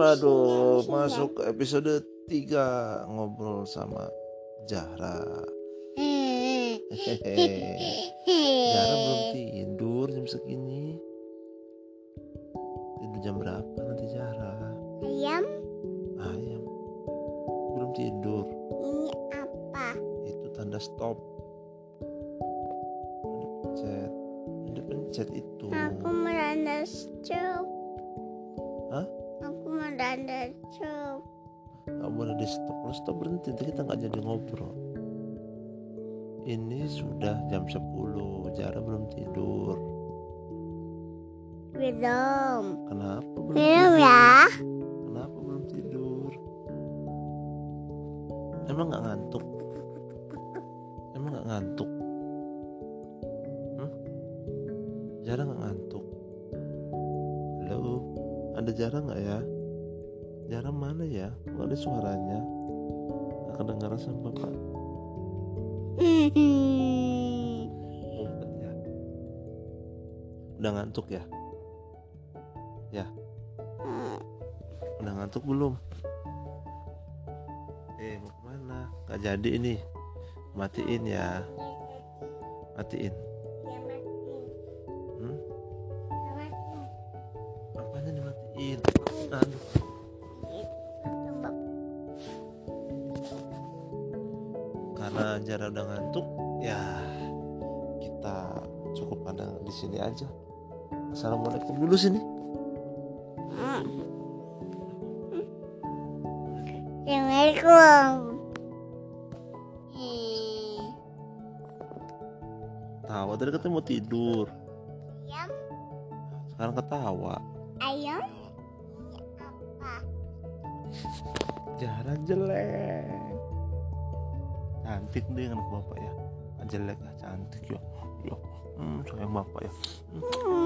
Waduh, masuk episode 3 ngobrol sama Zahra. Hehehe. Zahra belum tidur jam segini. Tidur jam berapa nanti Zahra? Ayam, Ayam. Belum tidur. ini apa? Itu tanda stop. Ada pencet. Ada pencet itu. Aku meranda stop. Hah? Aku meranda stop. Gak boleh di stop. Kalau stop berhenti nanti kita nggak jadi ngobrol. Ini sudah jam 10. Zahra belum tidur. Belum. Kenapa belum Belum ya? Kenapa belum tidur? Emang nggak ngantuk? Emang nggak ngantuk? Hmm? Jarang nggak ngantuk? Ada jarang nggak ya? Jarang mana ya? Nggak ada suaranya. Nggak kedengaran sama bapak. Ngumpet ya. Udah ngantuk ya? Ya. Udah ngantuk belum? Eh mau ke mana? Gak jadi ini Matiin ya Matiin Aduh Karena Jara udah ngantuk Ya Kita cukupkan di sini aja. Assalamualaikum dulu sini. Assalamualaikum. Tawa tadi katanya mau tidur. Ayam, Sekarang ketawa. Ayam. Jara jelek Cantik deh anak bapak ya Jelek ya cantik ya Ya hmm, sayang bapak ya. Hmm.